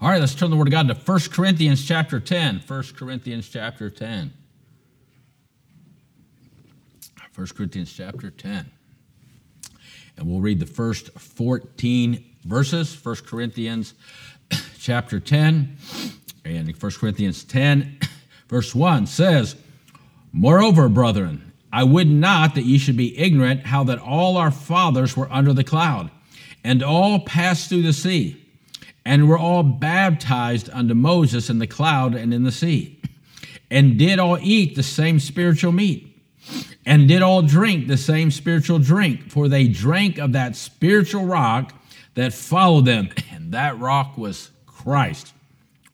All right, let's turn the Word of God to 1 Corinthians chapter 10. 1 Corinthians chapter 10. 1 Corinthians chapter 10. And we'll read the first 14 verses. 1 Corinthians chapter 10. And 1 Corinthians 10, verse 1 says, Moreover, brethren, I would not that ye should be ignorant how that all our fathers were under the cloud, and all passed through the sea and were all baptized unto Moses in the cloud and in the sea, and did all eat the same spiritual meat, and did all drink the same spiritual drink, for they drank of that spiritual rock that followed them, and that rock was Christ.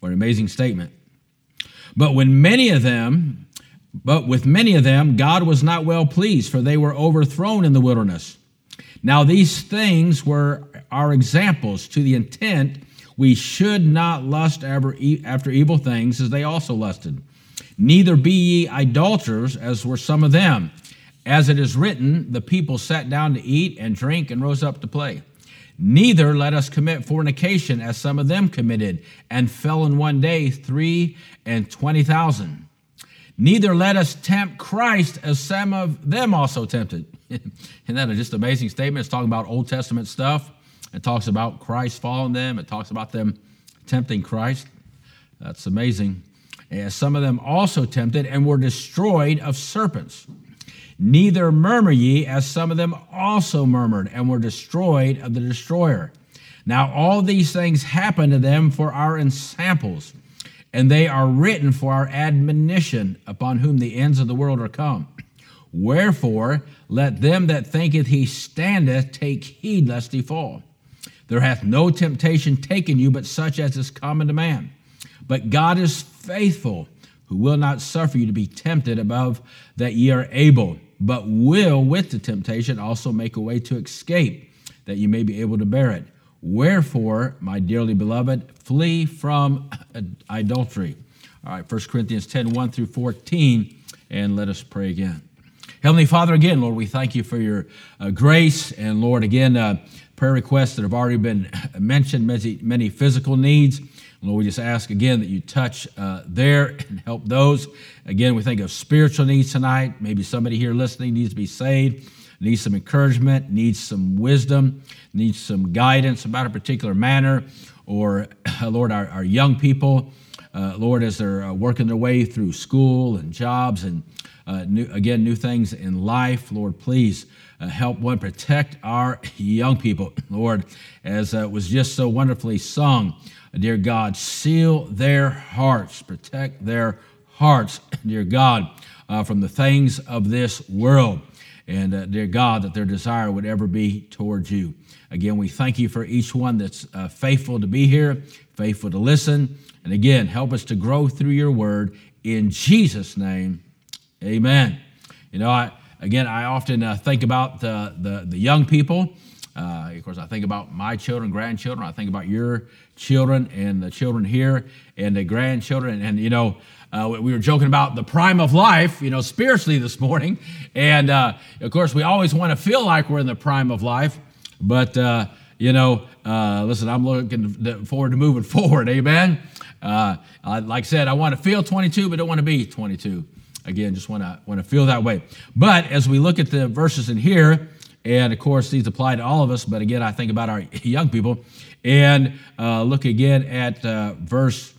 What an amazing statement. But when many of them, but with many of them, God was not well pleased, for they were overthrown in the wilderness. Now these things were our examples to the intent we should not lust after evil things as they also lusted. Neither be ye idolaters, as were some of them. As it is written, the people sat down to eat and drink and rose up to play. Neither let us commit fornication, as some of them committed, and fell in one day three and twenty thousand. Neither let us tempt Christ, as some of them also tempted. Isn't that just amazing statement? It's talking about Old Testament stuff. It talks about Christ following them. It talks about them tempting Christ. That's amazing. And some of them also tempted and were destroyed of serpents. Neither murmur ye, as some of them also murmured and were destroyed of the destroyer. Now all these things happen to them for our ensamples, and they are written for our admonition, upon whom the ends of the world are come. Wherefore, let them that thinketh he standeth take heed lest he fall. There hath no temptation taken you but such as is common to man. But God is faithful, who will not suffer you to be tempted above that ye are able, but will with the temptation also make a way to escape, that you may be able to bear it. Wherefore, my dearly beloved, flee from adultery. All right, 1 Corinthians 10 1 through 14, and let us pray again. Heavenly Father, again, Lord, we thank you for your uh, grace. And Lord, again, uh, prayer requests that have already been mentioned, many, many physical needs. Lord, we just ask again that you touch uh, there and help those. Again, we think of spiritual needs tonight. Maybe somebody here listening needs to be saved, needs some encouragement, needs some wisdom, needs some guidance about a particular manner. Or, Lord, our, our young people, uh, Lord, as they're uh, working their way through school and jobs and uh, new, again, new things in life, Lord, please uh, help one protect our young people, Lord, as uh, was just so wonderfully sung. Dear God, seal their hearts, protect their hearts, dear God, uh, from the things of this world. And uh, dear God, that their desire would ever be towards you. Again, we thank you for each one that's uh, faithful to be here, faithful to listen. And again, help us to grow through your word. In Jesus' name, amen. You know, I Again, I often uh, think about the, the, the young people. Uh, of course, I think about my children, grandchildren. I think about your children and the children here and the grandchildren. And, you know, uh, we were joking about the prime of life, you know, spiritually this morning. And, uh, of course, we always want to feel like we're in the prime of life. But, uh, you know, uh, listen, I'm looking forward to moving forward. Amen. like I said, I want to feel 22, but don't want to be 22. Again, just want to want to feel that way. But as we look at the verses in here, and of course these apply to all of us, but again I think about our young people, and uh, look again at uh, verse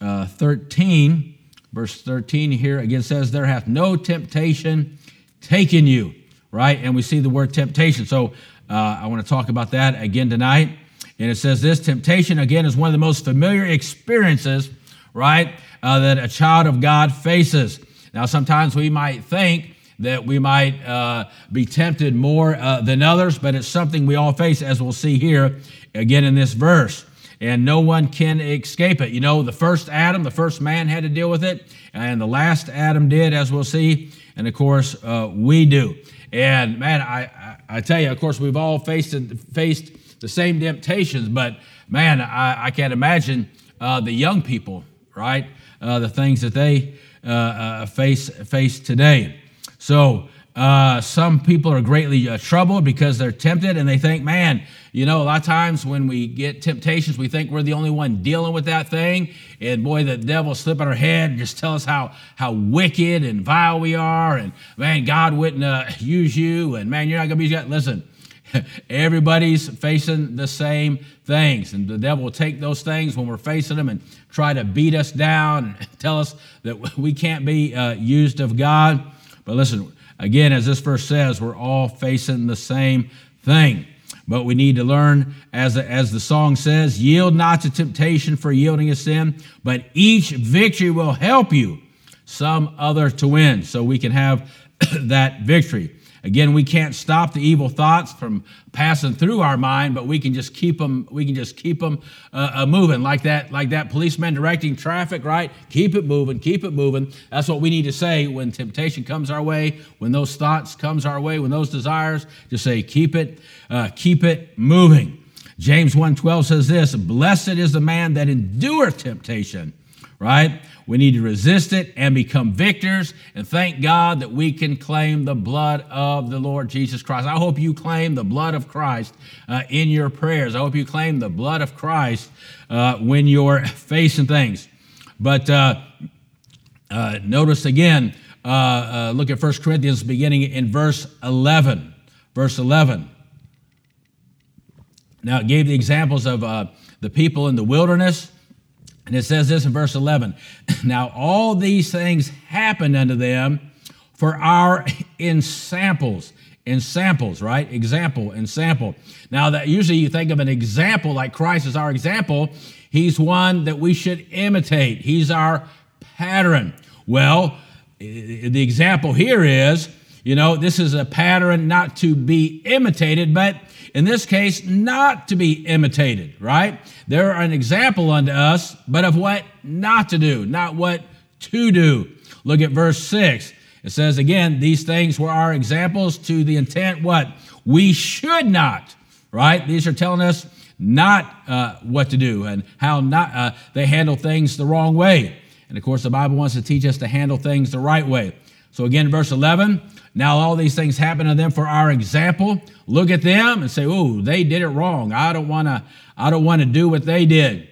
uh, 13. Verse 13 here again says, "There hath no temptation taken you." Right, and we see the word temptation. So uh, I want to talk about that again tonight. And it says this temptation again is one of the most familiar experiences, right, uh, that a child of God faces. Now, sometimes we might think that we might uh, be tempted more uh, than others, but it's something we all face, as we'll see here again in this verse. And no one can escape it. You know, the first Adam, the first man had to deal with it, and the last Adam did, as we'll see. And of course, uh, we do. And man, I, I, I, tell you, of course, we've all faced faced the same temptations, but man, I, I can't imagine uh, the young people, right? Uh, the things that they face face today. So uh, some people are greatly uh, troubled because they're tempted and they think, man, you know, a lot of times when we get temptations, we think we're the only one dealing with that thing. And boy, the devil slip our head and just tell us how, how wicked and vile we are. And man, God wouldn't uh, use you. And man, you're not going to be, listen, everybody's facing the same things. And the devil will take those things when we're facing them and try to beat us down and tell us that we can't be uh, used of God. But listen, again, as this verse says, we're all facing the same thing. But we need to learn, as, as the song says, yield not to temptation for yielding to sin, but each victory will help you some other to win so we can have that victory. Again, we can't stop the evil thoughts from passing through our mind, but we can just keep them. We can just keep them uh, uh, moving, like that, like that policeman directing traffic. Right? Keep it moving. Keep it moving. That's what we need to say when temptation comes our way, when those thoughts comes our way, when those desires. Just say, keep it, uh, keep it moving. James 1:12 says this: Blessed is the man that endureth temptation. Right? We need to resist it and become victors. And thank God that we can claim the blood of the Lord Jesus Christ. I hope you claim the blood of Christ uh, in your prayers. I hope you claim the blood of Christ uh, when you're facing things. But uh, uh notice again, uh, uh, look at 1 Corinthians beginning in verse 11. Verse 11. Now, it gave the examples of the people in the wilderness and it says this in verse 11 Now all these things happened unto them for our ensamples. Ensamples, right? Example, ensample. Now that usually you think of an example like Christ as our example, he's one that we should imitate. He's our pattern. Well, the example here is, you know, this is a pattern not to be imitated, but in this case, not to be imitated, right? They're an example unto us, but of what not to do, not what to do. Look at verse 6. It says again, these things were our examples to the intent what? We should not, right? These are telling us not uh, what to do and how not uh, they handle things the wrong way. And of course, the Bible wants to teach us to handle things the right way. So again, verse 11, now all these things happen to them for our example. Look at them and say, "Oh, they did it wrong. I don't want to. I don't want to do what they did."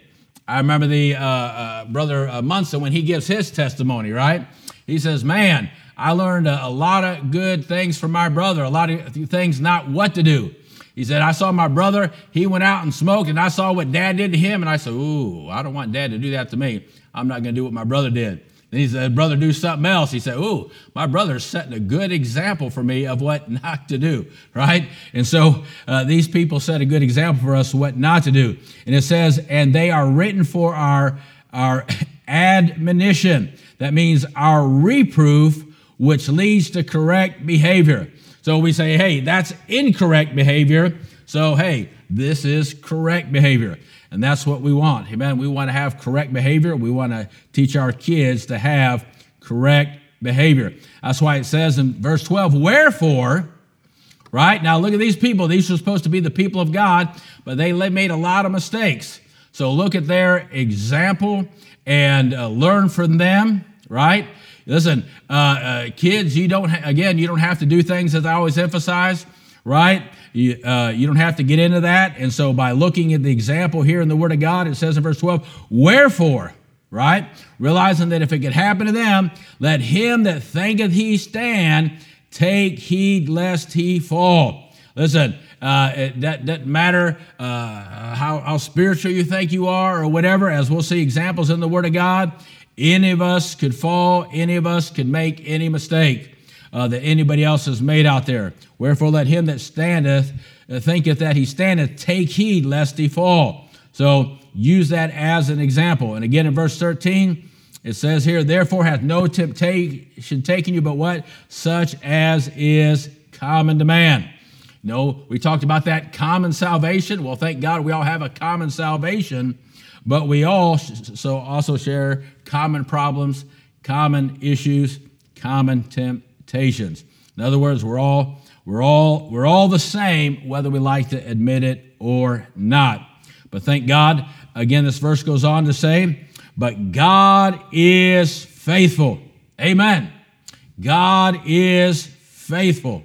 I remember the uh, uh, brother uh, Munson when he gives his testimony. Right? He says, "Man, I learned a, a lot of good things from my brother. A lot of things not what to do." He said, I saw my brother, he went out and smoked, and I saw what dad did to him, and I said, Ooh, I don't want dad to do that to me. I'm not going to do what my brother did. Then he said, Brother, do something else. He said, Ooh, my brother's setting a good example for me of what not to do, right? And so uh, these people set a good example for us what not to do. And it says, And they are written for our, our admonition. That means our reproof, which leads to correct behavior. So we say, Hey, that's incorrect behavior. So, hey, this is correct behavior. And that's what we want. Amen. We want to have correct behavior. We want to teach our kids to have correct behavior. That's why it says in verse 12, Wherefore, right? Now look at these people. These are supposed to be the people of God, but they made a lot of mistakes. So look at their example and uh, learn from them, right? Listen, uh, uh, kids, you don't, ha- again, you don't have to do things as I always emphasize, right? You, uh, you don't have to get into that. And so, by looking at the example here in the Word of God, it says in verse 12, Wherefore, right? Realizing that if it could happen to them, let him that thinketh he stand take heed lest he fall. Listen, uh, it that doesn't matter uh, how, how spiritual you think you are or whatever, as we'll see examples in the Word of God. Any of us could fall, any of us could make any mistake uh, that anybody else has made out there. Wherefore, let him that standeth uh, thinketh that he standeth take heed lest he fall. So use that as an example. And again, in verse 13, it says here, Therefore hath no temptation taken you but what? Such as is common to man. No, we talked about that common salvation. Well, thank God we all have a common salvation, but we all so also share common problems, common issues, common temptations temptations. In other words, we're all, we're all, we're all the same, whether we like to admit it or not. But thank God, again, this verse goes on to say, but God is faithful. Amen. God is faithful.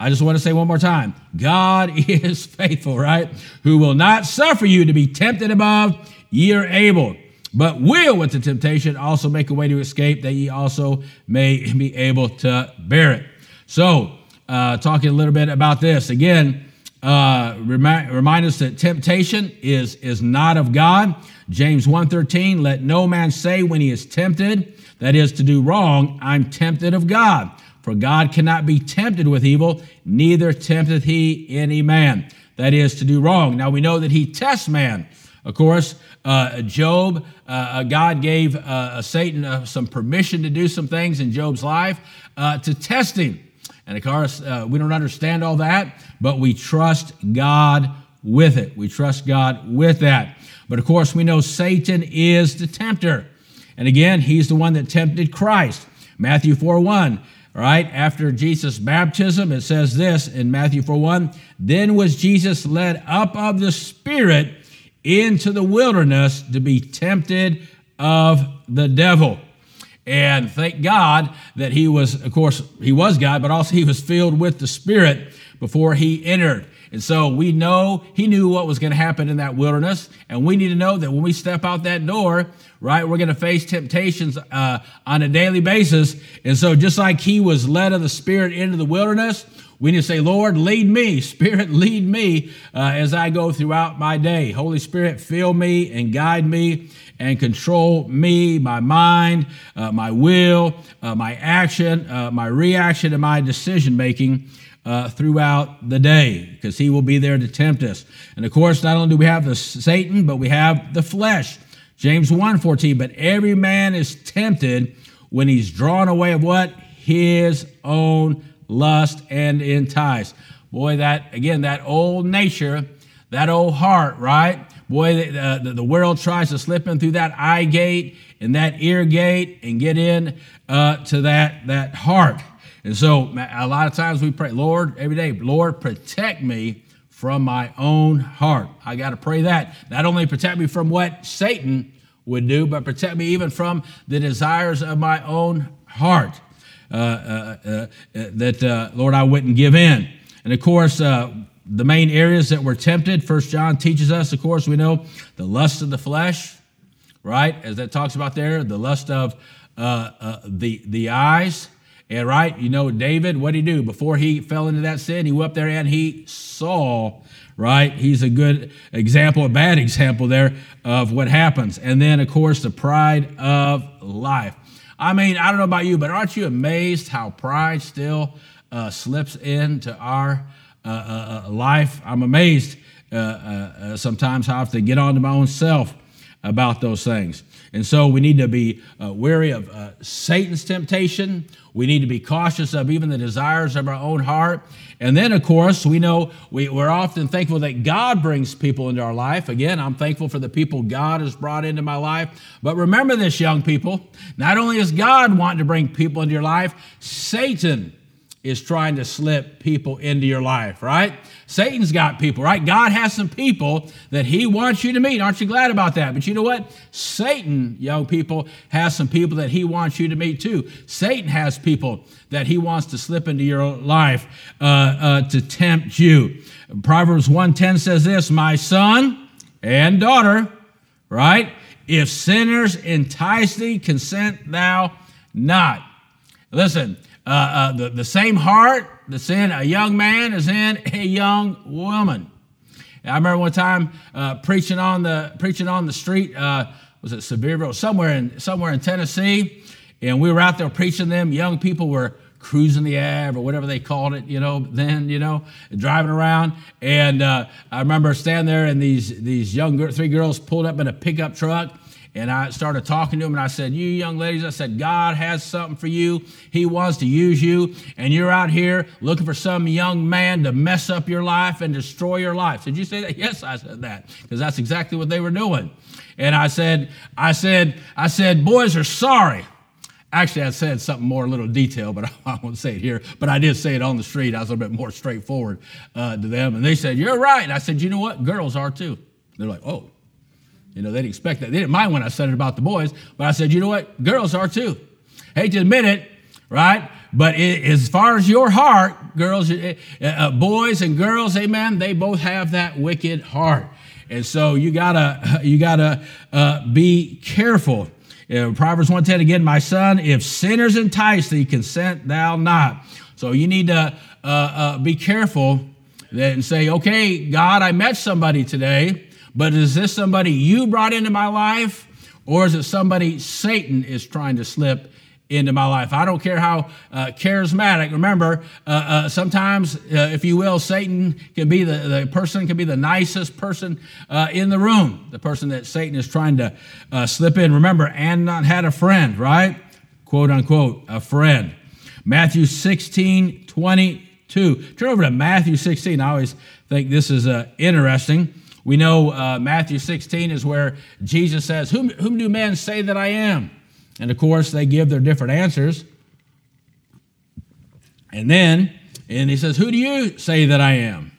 I just want to say one more time God is faithful, right? Who will not suffer you to be tempted above ye are able, but will with the temptation also make a way to escape that ye also may be able to bear it. So, uh, talking a little bit about this again. Uh, remind, remind us that temptation is, is not of God. James 1.13, let no man say when he is tempted, that is to do wrong, I'm tempted of God. For God cannot be tempted with evil, neither tempteth he any man. That is to do wrong. Now we know that he tests man. Of course, uh, Job, uh, uh God gave uh, Satan uh, some permission to do some things in Job's life uh, to test him. And of course, we don't understand all that, but we trust God with it. We trust God with that. But of course, we know Satan is the tempter. And again, he's the one that tempted Christ. Matthew 4 1 right after jesus baptism it says this in matthew 4 1 then was jesus led up of the spirit into the wilderness to be tempted of the devil and thank god that he was of course he was god but also he was filled with the spirit before he entered and so we know he knew what was going to happen in that wilderness. And we need to know that when we step out that door, right, we're going to face temptations uh, on a daily basis. And so just like he was led of the Spirit into the wilderness, we need to say, Lord, lead me. Spirit, lead me uh, as I go throughout my day. Holy Spirit, fill me and guide me and control me, my mind, uh, my will, uh, my action, uh, my reaction, and my decision making uh, throughout the day because he will be there to tempt us. And of course, not only do we have the Satan, but we have the flesh. James 1:14, but every man is tempted when he's drawn away of what? His own lust and enticed. Boy, that again, that old nature, that old heart, right? Boy, the, the, the world tries to slip in through that eye gate and that ear gate and get in uh, to that, that heart. And so a lot of times we pray, Lord, every day, Lord, protect me from my own heart. I got to pray that. Not only protect me from what Satan would do, but protect me even from the desires of my own heart. Uh, uh, uh, uh that, uh, Lord, I wouldn't give in. And of course, uh, the main areas that we're tempted, First John teaches us, of course, we know the lust of the flesh, right? As that talks about there, the lust of the, the eyes, and right, you know, David, what did he do? Before he fell into that sin, he went up there and he saw, right? He's a good example, a bad example there of what happens. And then, of course, the pride of life. I mean, I don't know about you, but aren't you amazed how pride still uh, slips into our uh, uh, uh life? I'm amazed uh, uh, sometimes how I have to get on to my own self about those things. And so we need to be uh, wary of uh, Satan's temptation. We need to be cautious of even the desires of our own heart. And then, of course, we know we, we're often thankful that God brings people into our life. Again, I'm thankful for the people God has brought into my life. But remember this, young people not only is God wanting to bring people into your life, Satan is trying to slip people into your life, right? Satan's got people, right? God has some people that he wants you to meet. Aren't you glad about that? But you know what? Satan, young people, has some people that he wants you to meet too. Satan has people that he wants to slip into your life uh, uh, to tempt you. Proverbs 110 says this, my son and daughter, right? If sinners entice thee, consent thou not. Listen, uh, uh, the, the same heart that's in a young man is in a young woman. I remember one time uh, preaching on the preaching on the street. Uh, was it Sevierville? Somewhere in somewhere in Tennessee, and we were out there preaching. Them young people were cruising the Ave or whatever they called it, you know, then, you know, driving around. And uh, I remember standing there, and these these young three girls pulled up in a pickup truck, and I started talking to him and I said, You young ladies, I said, God has something for you. He wants to use you. And you're out here looking for some young man to mess up your life and destroy your life. Did you say that? Yes, I said that. Because that's exactly what they were doing. And I said, I said, I said, boys are sorry. Actually, I said something more, a little detail, but I won't say it here. But I did say it on the street. I was a little bit more straightforward uh, to them. And they said, You're right. And I said, You know what? Girls are too. They're like, Oh, you know, they didn't expect that. They didn't mind when I said it about the boys, but I said, you know what? Girls are too. Hate to admit it, right? But it, as far as your heart, girls, uh, uh, boys and girls, amen, they both have that wicked heart. And so you gotta, you gotta uh, be careful. Proverbs 110 again, my son, if sinners entice thee, consent thou not. So you need to uh, uh, be careful and say, okay, God, I met somebody today, but is this somebody you brought into my life? Or is it somebody Satan is trying to slip into my life? I don't care how uh, charismatic. Remember, uh, uh, sometimes, uh, if you will, Satan can be the, the person can be the nicest person uh, in the room, the person that Satan is trying to uh, slip in. Remember, Amnon had a friend, right? Quote unquote, a friend. Matthew 16, 22. Turn over to Matthew 16. I always think this is interesting. We know uh, Matthew 16 is where Jesus says, whom, whom do men say that I am? And of course, they give their different answers. And then, and he says, Who do you say that I am?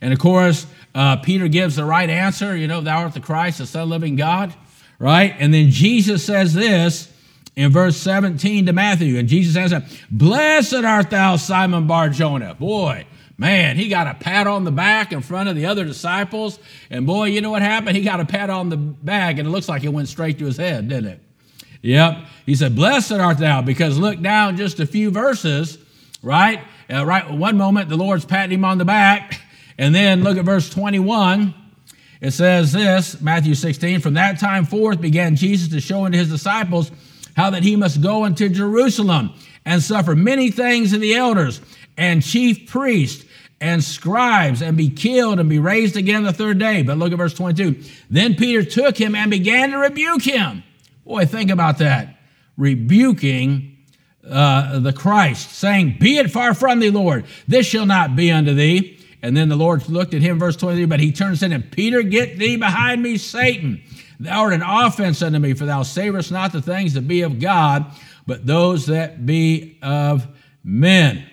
And of course, uh, Peter gives the right answer, you know, thou art the Christ, the Son of the living God, right? And then Jesus says this in verse 17 to Matthew. And Jesus says, Blessed art thou, Simon Bar Jonah. Boy, Man, he got a pat on the back in front of the other disciples. And boy, you know what happened? He got a pat on the back, and it looks like it went straight to his head, didn't it? Yep. He said, Blessed art thou, because look down just a few verses, right? Uh, right, one moment the Lord's patting him on the back, and then look at verse 21. It says this, Matthew 16, from that time forth began Jesus to show unto his disciples how that he must go into Jerusalem and suffer many things of the elders and chief priests and scribes and be killed and be raised again the third day. But look at verse 22. Then Peter took him and began to rebuke him. Boy, think about that. Rebuking uh, the Christ, saying, Be it far from thee, Lord. This shall not be unto thee. And then the Lord looked at him, verse 23, but he turned and said, and Peter, get thee behind me, Satan. Thou art an offense unto me, for thou savorest not the things that be of God, but those that be of men.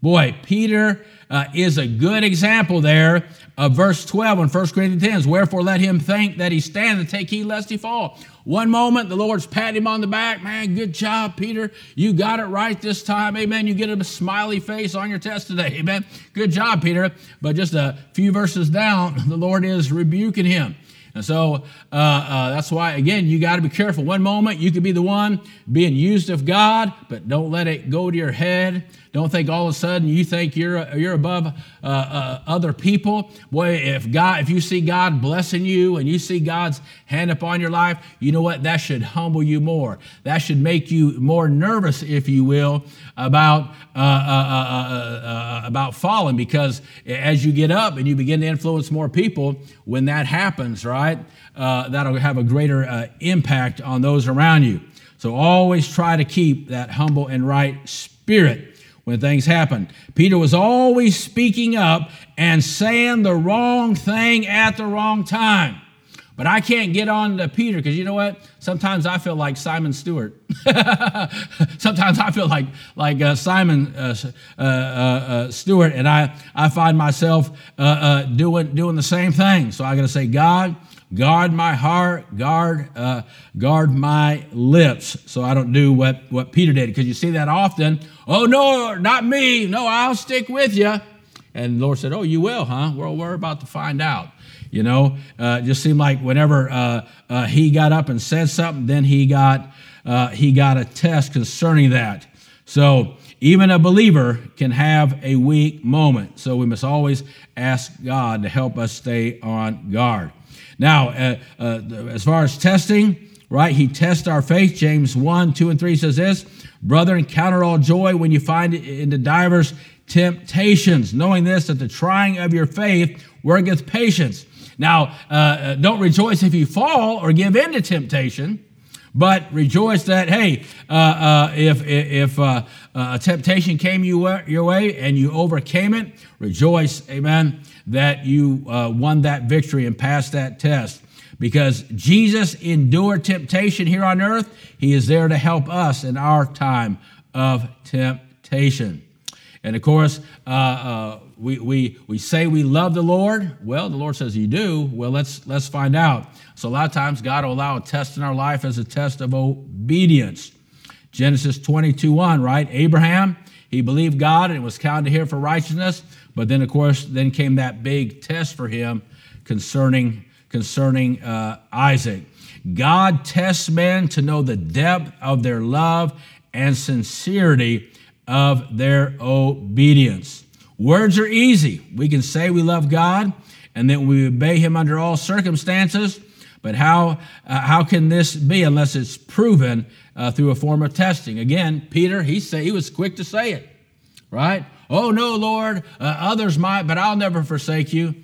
Boy, Peter uh, is a good example there of verse 12 in 1 Corinthians 10. Wherefore let him think that he stand and take heed lest he fall. One moment, the Lord's pat him on the back. Man, good job, Peter. You got it right this time. Amen. You get a smiley face on your test today. Amen. Good job, Peter. But just a few verses down, the Lord is rebuking him. And so uh, uh, that's why, again, you got to be careful. One moment, you could be the one being used of God, but don't let it go to your head. Don't think all of a sudden you think you're you're above uh, uh, other people. Boy, if God, if you see God blessing you and you see God's hand upon your life, you know what? That should humble you more. That should make you more nervous, if you will, about uh, uh, about falling. Because as you get up and you begin to influence more people, when that happens, right, that'll have a greater impact on those around you. So always try to keep that humble and right spirit when things happen. Peter was always speaking up and saying the wrong thing at the wrong time. But I can't get on to Peter because you know what? Sometimes I feel like Simon Stewart. Sometimes I feel like like uh, Simon uh, uh, uh, uh Stewart, and I I find myself uh, doing doing the same thing. So I got to say, God, guard my heart, guard guard my lips, so I don't do what what Peter did. Because you see that often. Oh no, not me. No, I'll stick with you. And the Lord said, Oh, you will, huh? Well, we're about to find out. You know, uh, it just seemed like whenever uh, uh, he got up and said something, then he got uh, he got a test concerning that. So even a believer can have a weak moment. So we must always ask God to help us stay on guard. Now, uh, uh, as far as testing, right? He tests our faith. James 1, 2, and 3 says this Brethren, count all joy when you find it into divers temptations, knowing this, that the trying of your faith worketh patience. Now, uh, uh, don't rejoice if you fall or give in to temptation, but rejoice that, hey, uh, uh if, if uh, uh, a temptation came you, your way and you overcame it, rejoice, amen, that you won that victory and passed that test. Because Jesus endured temptation here on earth, he is there to help us in our time of temptation. And of course, uh, uh, we, we, we say we love the Lord. Well, the Lord says you do. Well, let's, let's find out. So, a lot of times, God will allow a test in our life as a test of obedience. Genesis 22 1, right? Abraham, He believed God and was counted him for righteousness. But then, of course, then came that big test for him concerning, concerning uh, Isaac. God tests men to know the depth of their love and sincerity of their obedience. Words are easy. We can say we love God and that we obey Him under all circumstances, but how, uh, how can this be unless it's proven uh, through a form of testing? Again, Peter, he, say, he was quick to say it, right? Oh, no, Lord, uh, others might, but I'll never forsake you.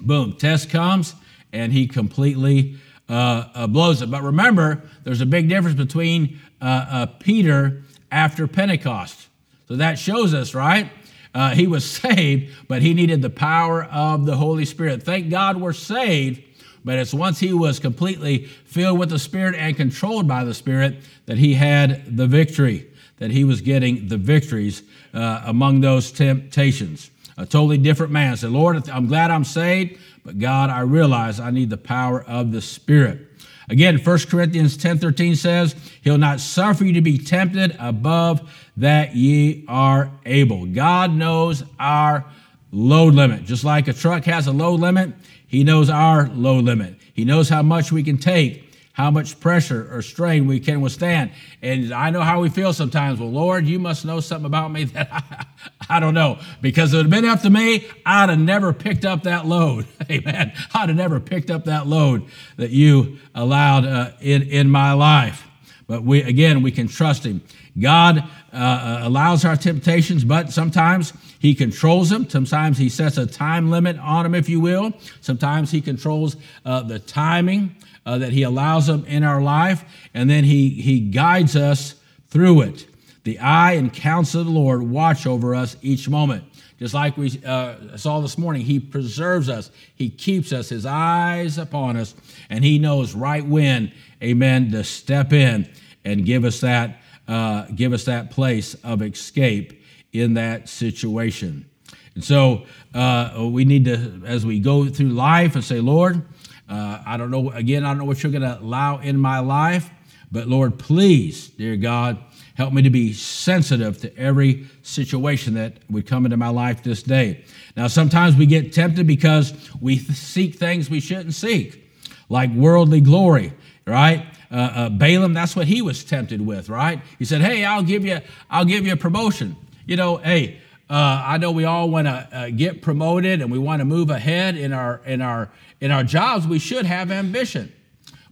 Boom, test comes, and he completely uh, uh, blows it. But remember, there's a big difference between uh, uh, Peter after Pentecost. So that shows us, right? Uh, he was saved, but he needed the power of the Holy Spirit. Thank God we're saved, but it's once he was completely filled with the Spirit and controlled by the Spirit that he had the victory, that he was getting the victories uh, among those temptations. A totally different man said, Lord, I'm glad I'm saved, but God, I realize I need the power of the Spirit. Again, 1 Corinthians 10 13 says, He'll not suffer you to be tempted above that ye are able. God knows our load limit. Just like a truck has a load limit, He knows our load limit. He knows how much we can take how much pressure or strain we can withstand. And I know how we feel sometimes. Well, Lord, you must know something about me that I, I don't know. Because it would have been up to me, I'd have never picked up that load. Amen. I'd have never picked up that load that you allowed uh, in, in my life. But we, again, we can trust Him. God uh, uh allows our temptations, but sometimes He controls them. Sometimes He sets a time limit on them, if you will. Sometimes He controls uh, the timing uh, that He allows them in our life, and then He, he guides us through it. The eye and counsel of the Lord watch over us each moment. Just like we uh, saw this morning, He preserves us, He keeps us, His eyes upon us, and He knows right when, amen, to step in and give us that, uh, give us that place of escape in that situation. And so uh, we need to, as we go through life, and say, Lord, uh, I don't know, again, I don't know what you're going to allow in my life, but Lord, please, dear God, help me to be sensitive to every situation that would come into my life this day. Now, sometimes we get tempted because we seek things we shouldn't seek, like worldly glory, right? Uh, uh, Balaam, that's what he was tempted with, right? He said, "Hey, I'll give you, I'll give you a promotion." You know, hey, uh, I know we all want to uh, get promoted and we want to move ahead in our in our in our jobs. We should have ambition,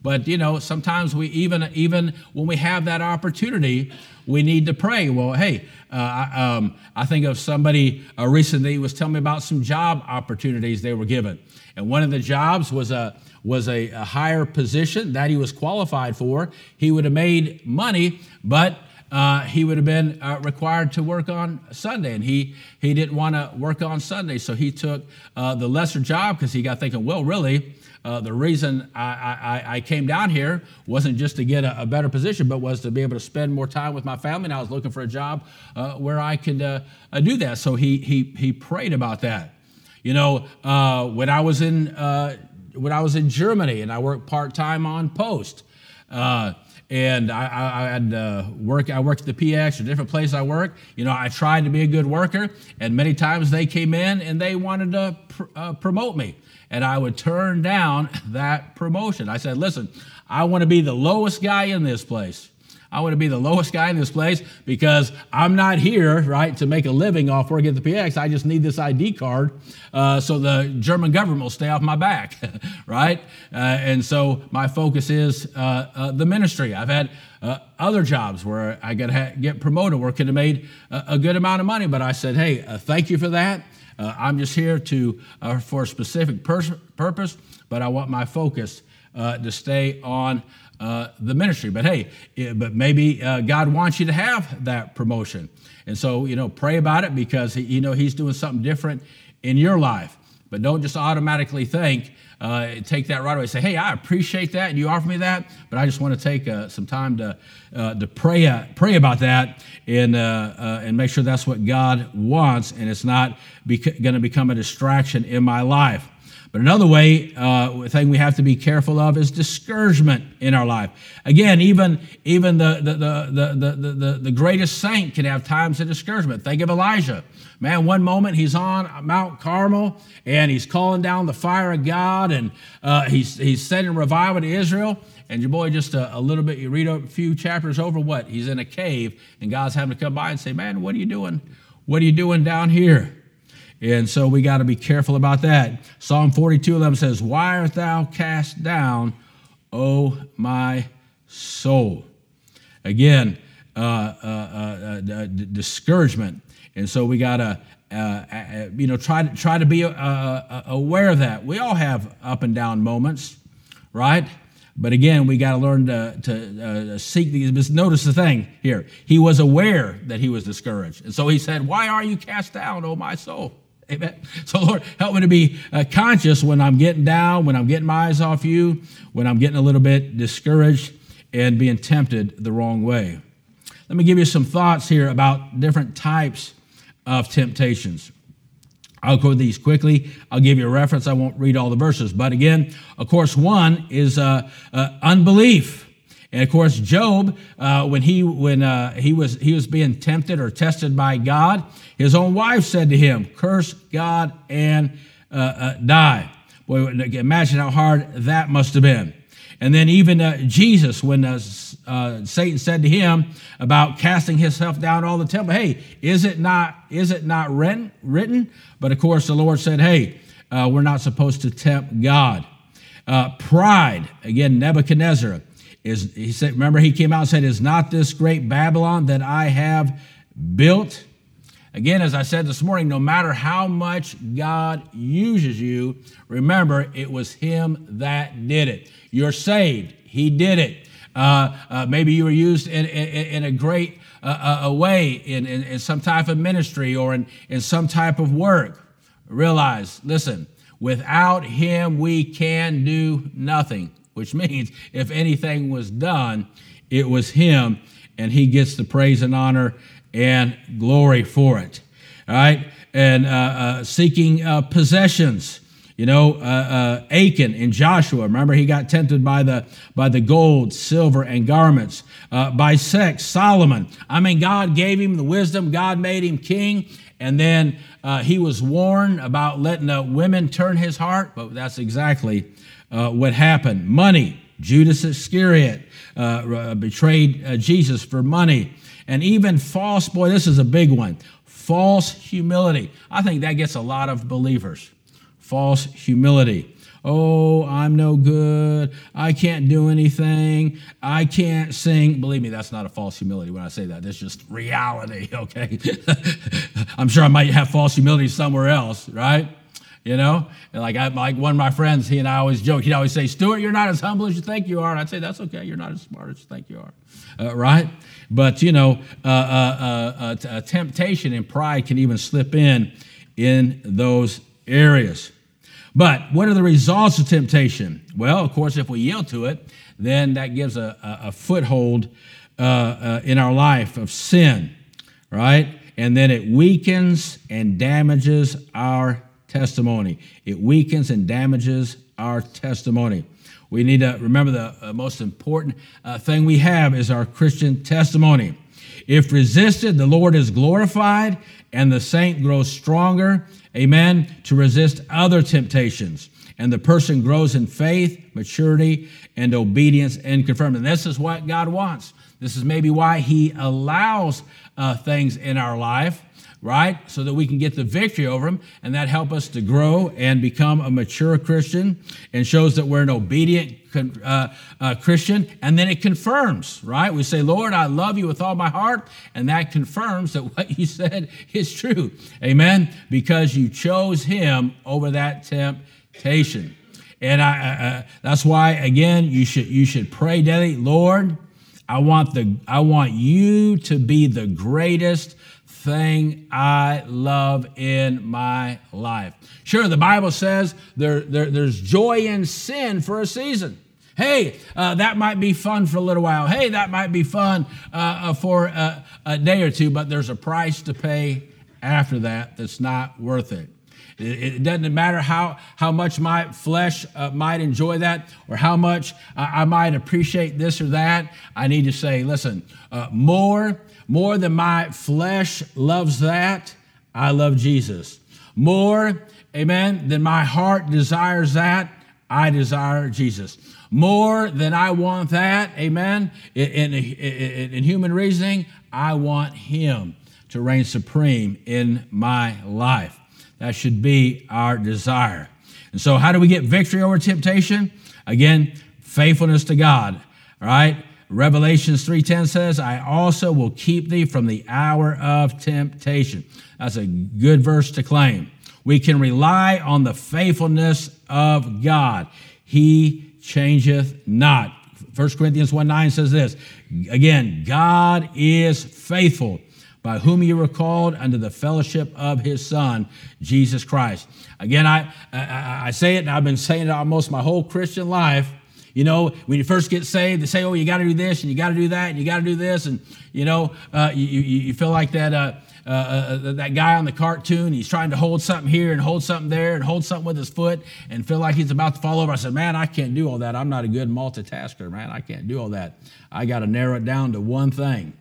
but you know sometimes we even even when we have that opportunity, we need to pray. Well, hey, uh, I, um, I, think of somebody uh, recently was telling me about some job opportunities they were given, and one of the jobs was a was a, a higher position that he was qualified for. He would have made money, but uh, he would have been uh, required to work on Sunday, and he he didn't want to work on Sunday, so he took uh, the lesser job because he got thinking, well, really, uh, the reason I, I, I, came down here wasn't just to get a, a, better position, but was to be able to spend more time with my family. And I was looking for a job uh, where I could uh, do that. So he he he prayed about that. You know, when I was in when I was in Germany and I worked part time on post. Uh, and I, I, I had uh, work. I worked at the PX or different place I work. You know, I tried to be a good worker, and many times they came in and they wanted to pr- uh, promote me, and I would turn down that promotion. I said, "Listen, I want to be the lowest guy in this place." I want to be the lowest guy in this place because I'm not here, right, to make a living off working at the PX. I just need this ID card uh, so the German government will stay off my back, right? Uh, and so my focus is uh, uh the ministry. I've had uh, other jobs where I got to get promoted where I could have made a, a, good amount of money, but I said, hey, uh, thank you for that. I'm just here to for a specific pers- purpose, but I want my focus to stay on uh, the ministry. But hey, but maybe uh, God wants you to have that promotion. And so, you know, pray about it because, you know, He's doing something different in your life. But don't just automatically think, uh, take that right away. Say, hey, I appreciate that, and you offer me that, but I just want to take uh, some time to uh, to pray uh, pray about that and uh, and make sure that's what God wants, and it's not bec- going to become a distraction in my life. But another way, uh, thing we have to be careful of is discouragement in our life. Again, even, even the, the, the, the, the, the, greatest saint can have times of discouragement. Think of Elijah. Man, one moment he's on Mount Carmel and he's calling down the fire of God and uh, he's, he's sending revival to Israel. And your boy, just a, a, little bit, you read a few chapters over what? He's in a cave, and God's having to come by and say, Man, what are you doing? What are you doing down here? And so we got to be careful about that. Psalm 42 11 says, Why art thou cast down, O my soul? Again, uh, uh, uh, uh discouragement. And so we got to, uh, uh, you know, try to, try to be aware of that. We all have up and down moments, right? But again, we got to learn to, to uh, seek these. Notice the thing here. He was aware that he was discouraged. And so he said, Why are you cast down, O my soul? Amen. So, Lord, help me to be uh, conscious when I'm getting down, when I'm getting my eyes off you, when I'm getting a little bit discouraged and being tempted the wrong way. Let me give you some thoughts here about different types of temptations. I'll go these quickly. I'll give you a reference. I won't read all the verses. But again, of course, one is uh, uh, unbelief. And of course, Job, uh, when he when uh, he was he was being tempted or tested by God, his own wife said to him, "Curse God and uh, uh die." Boy, imagine how hard that must have been. And then even uh, Jesus, when uh, Satan said to him about casting himself down all the temple, "Hey, is it not is it not written?" But of course, the Lord said, "Hey, we're not supposed to tempt God." pride again, Nebuchadnezzar. Is he said, remember he came out and said, Is not this great Babylon that I have built? Again, as I said this morning, no matter how much God uses you, remember it was Him that did it. You're saved, He did it. Uh, uh, maybe you were used in, in, in a great uh, uh a way in, in, in some type of ministry or in, in some type of work. Realize, listen, without Him, we can do nothing which means if anything was done, it was him, and he gets the praise and honor and glory for it. All right? And uh, uh, seeking uh, possessions. You know, uh, uh, Achan and Joshua. Remember, he got tempted by the by the gold, silver, and garments. Uh, by sex, Solomon. I mean, God gave him the wisdom. God made him king, and then he was warned about letting women turn his heart. But that's exactly uh, what happened. Money. Judas Iscariot uh, uh, betrayed uh, Jesus for money. And even false, boy, this is a big one false humility. I think that gets a lot of believers. False humility. Oh, I'm no good. I can't do anything. I can't sing. Believe me, that's not a false humility when I say that. That's just reality, okay? I'm sure I might have false humility somewhere else, right? You know, and like I, like one of my friends, he and I always joke. He'd always say, "Stewart, you're not as humble as you think you are." And I'd say, "That's okay. You're not as smart as you think you are." Uh, right? But you know, uh, uh, uh, uh temptation and pride can even slip in in those areas. But what are the results of temptation? Well, of course, if we yield to it, then that gives a, a, a foothold uh, in our life of sin, right? And then it weakens and damages our testimony. It weakens and damages our testimony. We need to remember the uh, most important uh, thing we have is our Christian testimony. If resisted, the Lord is glorified and the saint grows stronger, amen, to resist other temptations. And the person grows in faith, maturity, and obedience and confirm. And this is what God wants. This is maybe why He allows uh, things in our life right? So that we can get the victory over them, and that help us to grow and become a mature Christian, and shows that we're an obedient uh, uh, Christian. And then it confirms, right? We say, "Lord, I love you with all my heart," and that confirms that what you said is true. Amen. Because you chose Him over that temptation, and I, uh, that's why again you should you should pray daily, Lord. I want the I want you to be the greatest thing I love in my life. Sure, the Bible says there, there there's joy in sin for a season. Hey, uh, that might be fun for a little while. Hey, that might be fun uh, uh for a, a day or two, but there's a price to pay after that that's not worth it. It, doesn't matter how, how much my flesh uh, might enjoy that or how much I, I, might appreciate this or that. I need to say, listen, uh, more, more than my flesh loves that, I love Jesus. More, amen, than my heart desires that, I desire Jesus. More than I want that, amen, in, in, in, in human reasoning, I want Him to reign supreme in my life. That should be our desire. And so, how do we get victory over temptation? Again, faithfulness to God. All right? Revelations 3:10 says, "I also will keep thee from the hour of temptation." That's a good verse to claim. We can rely on the faithfulness of God. He changeth not. 1 Corinthians 1 9 says this again, God is faithful, by whom you were called unto the fellowship of his Son, Jesus Christ. Again, I, I, I say it, and I've been saying it almost my whole Christian life. You know, when you first get saved, they say, oh, you got to do this and you got to do that and you got to do this. And, you know, uh, you, you, feel like that, uh, uh, uh, that guy on the cartoon. He's trying to hold something here and hold something there and hold something with his foot and feel like he's about to fall over. I said, man, I can't do all that. I'm not a good multitasker, man. I can't do all that. I got to narrow it down to one thing.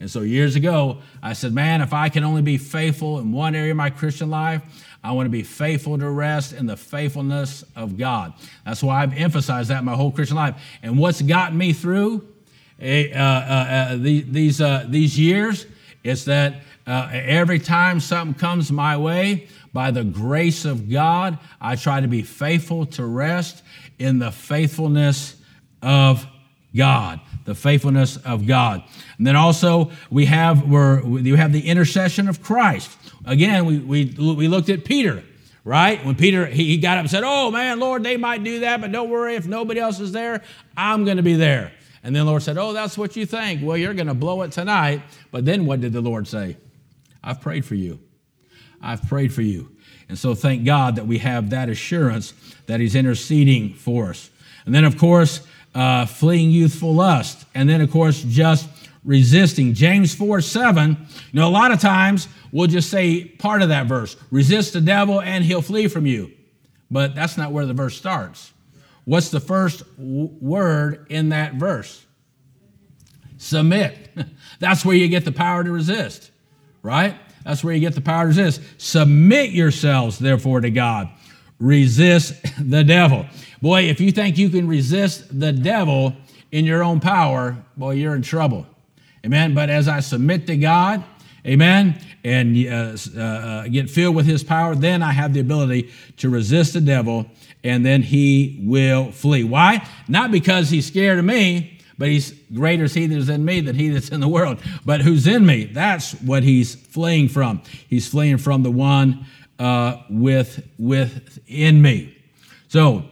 And so years ago, I said, man, if I can only be faithful in one area of my Christian life, I want to be faithful to rest in the faithfulness of God. That's why I've emphasized that my whole Christian life. And what's gotten me through eh, uh, uh, uh, these, uh, these years is that uh, every time something comes my way, by the grace of God, I try to be faithful to rest in the faithfulness of God the faithfulness of God. And then also we have where you have the intercession of Christ. Again, we, we, we looked at Peter, right? When Peter he, he got up and said, "Oh man, Lord, they might do that, but don't worry. If nobody else is there, I'm going to be there." And then the Lord said, "Oh, that's what you think. Well, you're going to blow it tonight." But then what did the Lord say? I've prayed for you. I've prayed for you. And so thank God that we have that assurance that He's interceding for us. And then, of course, uh, fleeing youthful lust. And then, of course, just resisting. James 4 7, you know, a lot of times we'll just say part of that verse resist the devil and he'll flee from you. But that's not where the verse starts. What's the first w- word in that verse? Submit. That's where you get the power to resist, right? That's where you get the power to resist. Submit yourselves, therefore, to God. Resist the devil. Boy, if you think you can resist the devil in your own power, boy, you're in trouble. Amen. But as I submit to God, amen, and uh, uh, uh, get filled with his power, then I have the ability to resist the devil and then he will flee. Why? Not because he's scared of me, but he's greater is he that is in me than he that's in the world. But who's in me? That's what he's fleeing from. He's fleeing from the one uh, with within me. So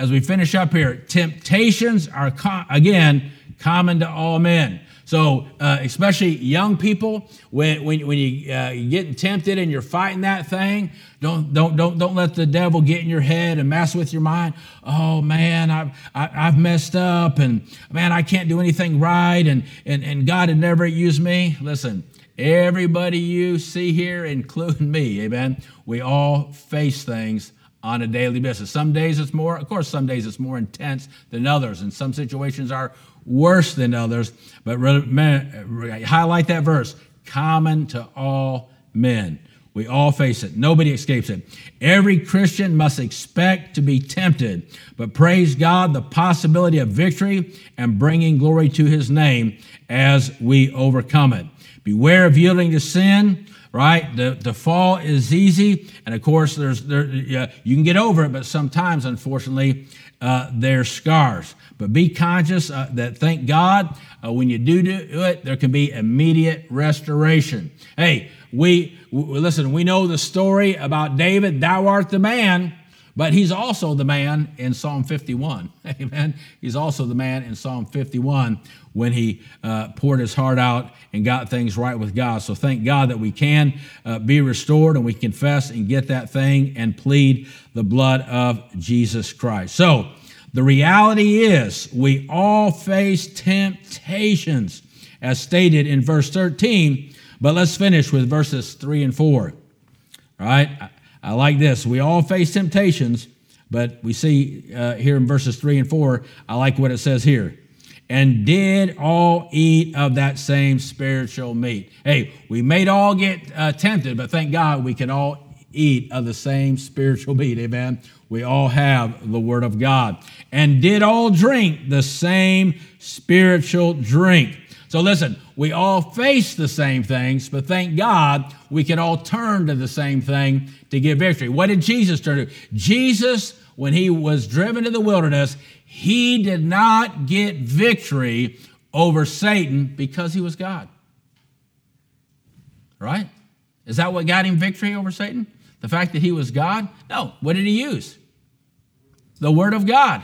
as we finish up here, temptations are, again, common to all men. So, uh, especially young people, when, when, when you, uh, you're getting tempted and you're fighting that thing, don't, don't, don't, don't let the devil get in your head and mess with your mind. Oh, man, I've, I, have i have messed up, and man, I can't do anything right, and, and, and God had never used me. Listen, everybody you see here, including me, amen, we all face things on a daily basis. Some days it's more, of course, some days it's more intense than others, and some situations are worse than others. But highlight that verse common to all men. We all face it. Nobody escapes it. Every Christian must expect to be tempted, but praise God, the possibility of victory and bringing glory to his name as we overcome it. Beware of yielding to sin right? The, the fall is easy, and of course, there's there, uh, you can get over it, but sometimes, unfortunately, uh, there's scars. But be conscious uh, that, thank God, uh, when you do do it, there can be immediate restoration. Hey, we listen. We know the story about David. Thou art the man. But he's also the man in Psalm 51. Amen. He's also the man in Psalm 51 when he uh, poured his heart out and got things right with God. So thank God that we can uh, be restored and we confess and get that thing and plead the blood of Jesus Christ. So the reality is we all face temptations as stated in verse 13. But let's finish with verses 3 and 4. All right? I like this. We all face temptations, but we see uh, here in verses 3 and 4, I like what it says here. And did all eat of that same spiritual meat. Hey, we may all get uh, tempted, but thank God we can all eat of the same spiritual meat. Amen. We all have the Word of God. And did all drink the same spiritual drink. So listen, we all face the same things, but thank God we can all turn to the same thing to get victory. What did Jesus turn to? Jesus, when he was driven to the wilderness, he did not get victory over Satan because he was God. Right? Is that what got him victory over Satan? The fact that he was God? No. What did he use? The Word of God.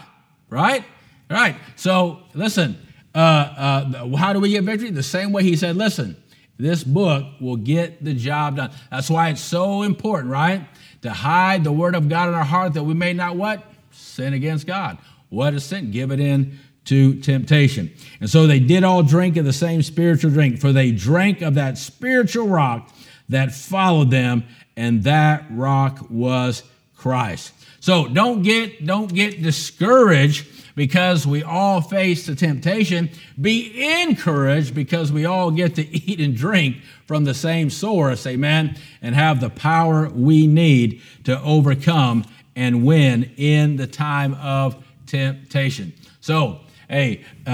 Right? Right. So listen, uh, uh, how do we get victory? The same way he said, listen, this book will get the job done. That's why it's so important, right? To hide the Word of God in our heart that we may not what? Sin against God. What is sin? Give it in to temptation. And so they did all drink of the same spiritual drink, for they drank of that spiritual rock that followed them, and that rock was Christ. So don't get don't get discouraged because we all face the temptation. Be encouraged because we all get to eat and drink from the same source, amen, and have the power we need to overcome and win in the time of temptation. So, hey, uh,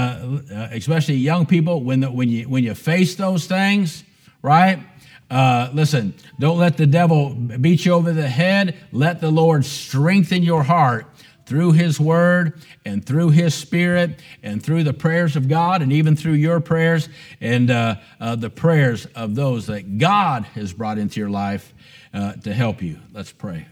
uh especially young people, when, the, when, you, when you face those things, right? Uh, listen, don't let the devil beat you over the head. Let the Lord strengthen your heart through His Word and through His Spirit and through the prayers of God and even through your prayers and uh, uh, the prayers of those that God has brought into your life uh, to help you. Let's pray.